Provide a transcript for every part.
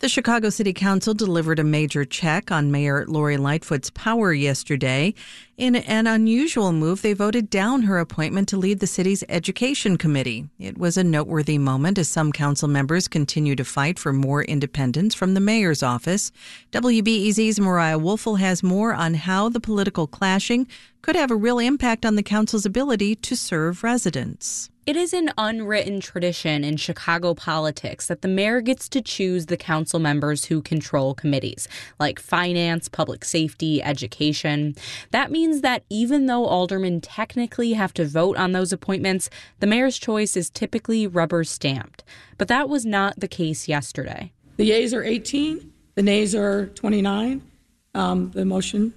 The Chicago City Council delivered a major check on Mayor Lori Lightfoot's power yesterday. In an unusual move, they voted down her appointment to lead the city's education committee. It was a noteworthy moment as some council members continue to fight for more independence from the mayor's office. WBEZ's Mariah Woelfel has more on how the political clashing could have a real impact on the council's ability to serve residents. It is an unwritten tradition in Chicago politics that the mayor gets to choose the council members who control committees like finance, public safety, education. That means that even though aldermen technically have to vote on those appointments, the mayor's choice is typically rubber stamped. But that was not the case yesterday. The yeas are 18, the nays are 29. Um, the motion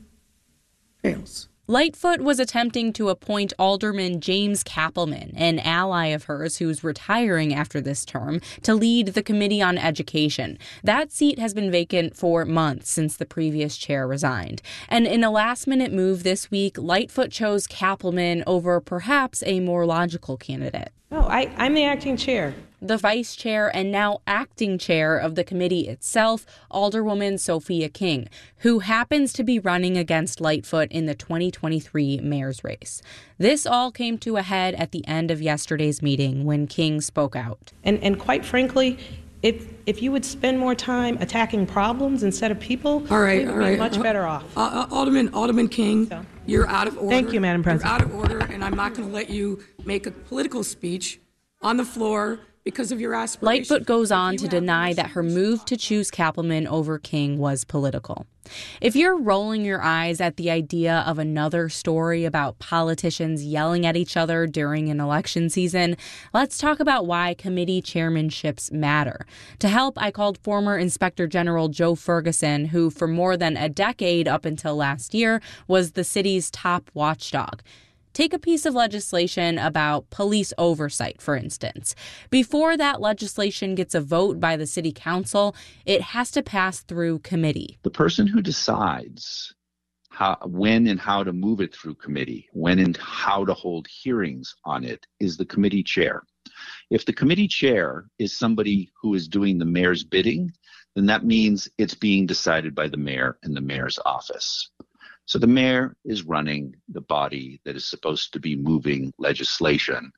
fails. Lightfoot was attempting to appoint Alderman James Cappleman, an ally of hers who's retiring after this term, to lead the Committee on Education. That seat has been vacant for months since the previous chair resigned. And in a last minute move this week, Lightfoot chose Cappleman over perhaps a more logical candidate. Oh, I, I'm the acting chair the vice chair and now acting chair of the committee itself, Alderwoman Sophia King, who happens to be running against Lightfoot in the 2023 mayor's race. This all came to a head at the end of yesterday's meeting when King spoke out. And, and quite frankly, if if you would spend more time attacking problems instead of people, all right, we would all right. be much better off. Uh, uh, Alderman, Alderman King, so. you're out of order. Thank you, Madam President. You're out of order, and I'm not going to let you make a political speech on the floor because of your aspirations. Lightfoot goes on to deny that her move to choose Cappleman over King was political. If you're rolling your eyes at the idea of another story about politicians yelling at each other during an election season, let's talk about why committee chairmanships matter. To help, I called former Inspector General Joe Ferguson, who for more than a decade up until last year was the city's top watchdog. Take a piece of legislation about police oversight, for instance. Before that legislation gets a vote by the city council, it has to pass through committee. The person who decides how, when and how to move it through committee, when and how to hold hearings on it, is the committee chair. If the committee chair is somebody who is doing the mayor's bidding, then that means it's being decided by the mayor and the mayor's office. So the mayor is running the body that is supposed to be moving legislation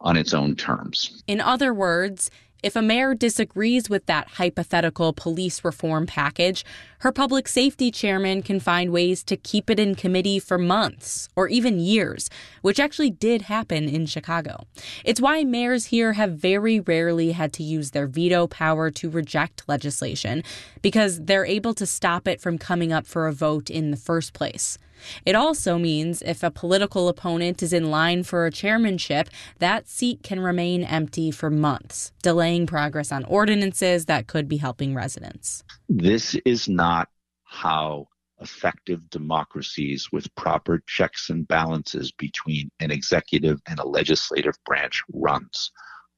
on its own terms. In other words, if a mayor disagrees with that hypothetical police reform package, her public safety chairman can find ways to keep it in committee for months or even years, which actually did happen in Chicago. It's why mayors here have very rarely had to use their veto power to reject legislation, because they're able to stop it from coming up for a vote in the first place. It also means if a political opponent is in line for a chairmanship, that seat can remain empty for months, delaying progress on ordinances that could be helping residents. This is not how effective democracies with proper checks and balances between an executive and a legislative branch runs.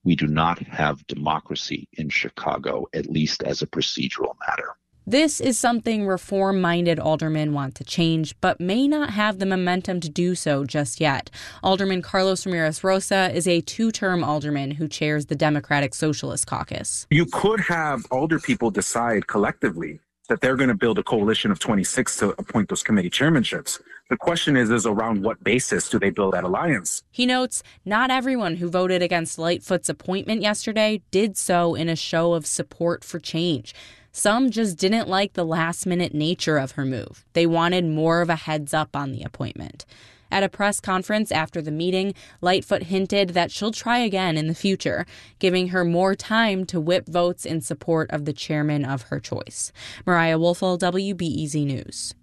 We do not have democracy in Chicago, at least as a procedural matter. This is something reform minded aldermen want to change, but may not have the momentum to do so just yet. Alderman Carlos Ramirez Rosa is a two term alderman who chairs the Democratic Socialist Caucus. You could have alder people decide collectively that they're going to build a coalition of 26 to appoint those committee chairmanships. The question is, is around what basis do they build that alliance? He notes not everyone who voted against Lightfoot's appointment yesterday did so in a show of support for change. Some just didn't like the last minute nature of her move. They wanted more of a heads up on the appointment. At a press conference after the meeting, Lightfoot hinted that she'll try again in the future, giving her more time to whip votes in support of the chairman of her choice. Mariah Woelfel, WBEZ News.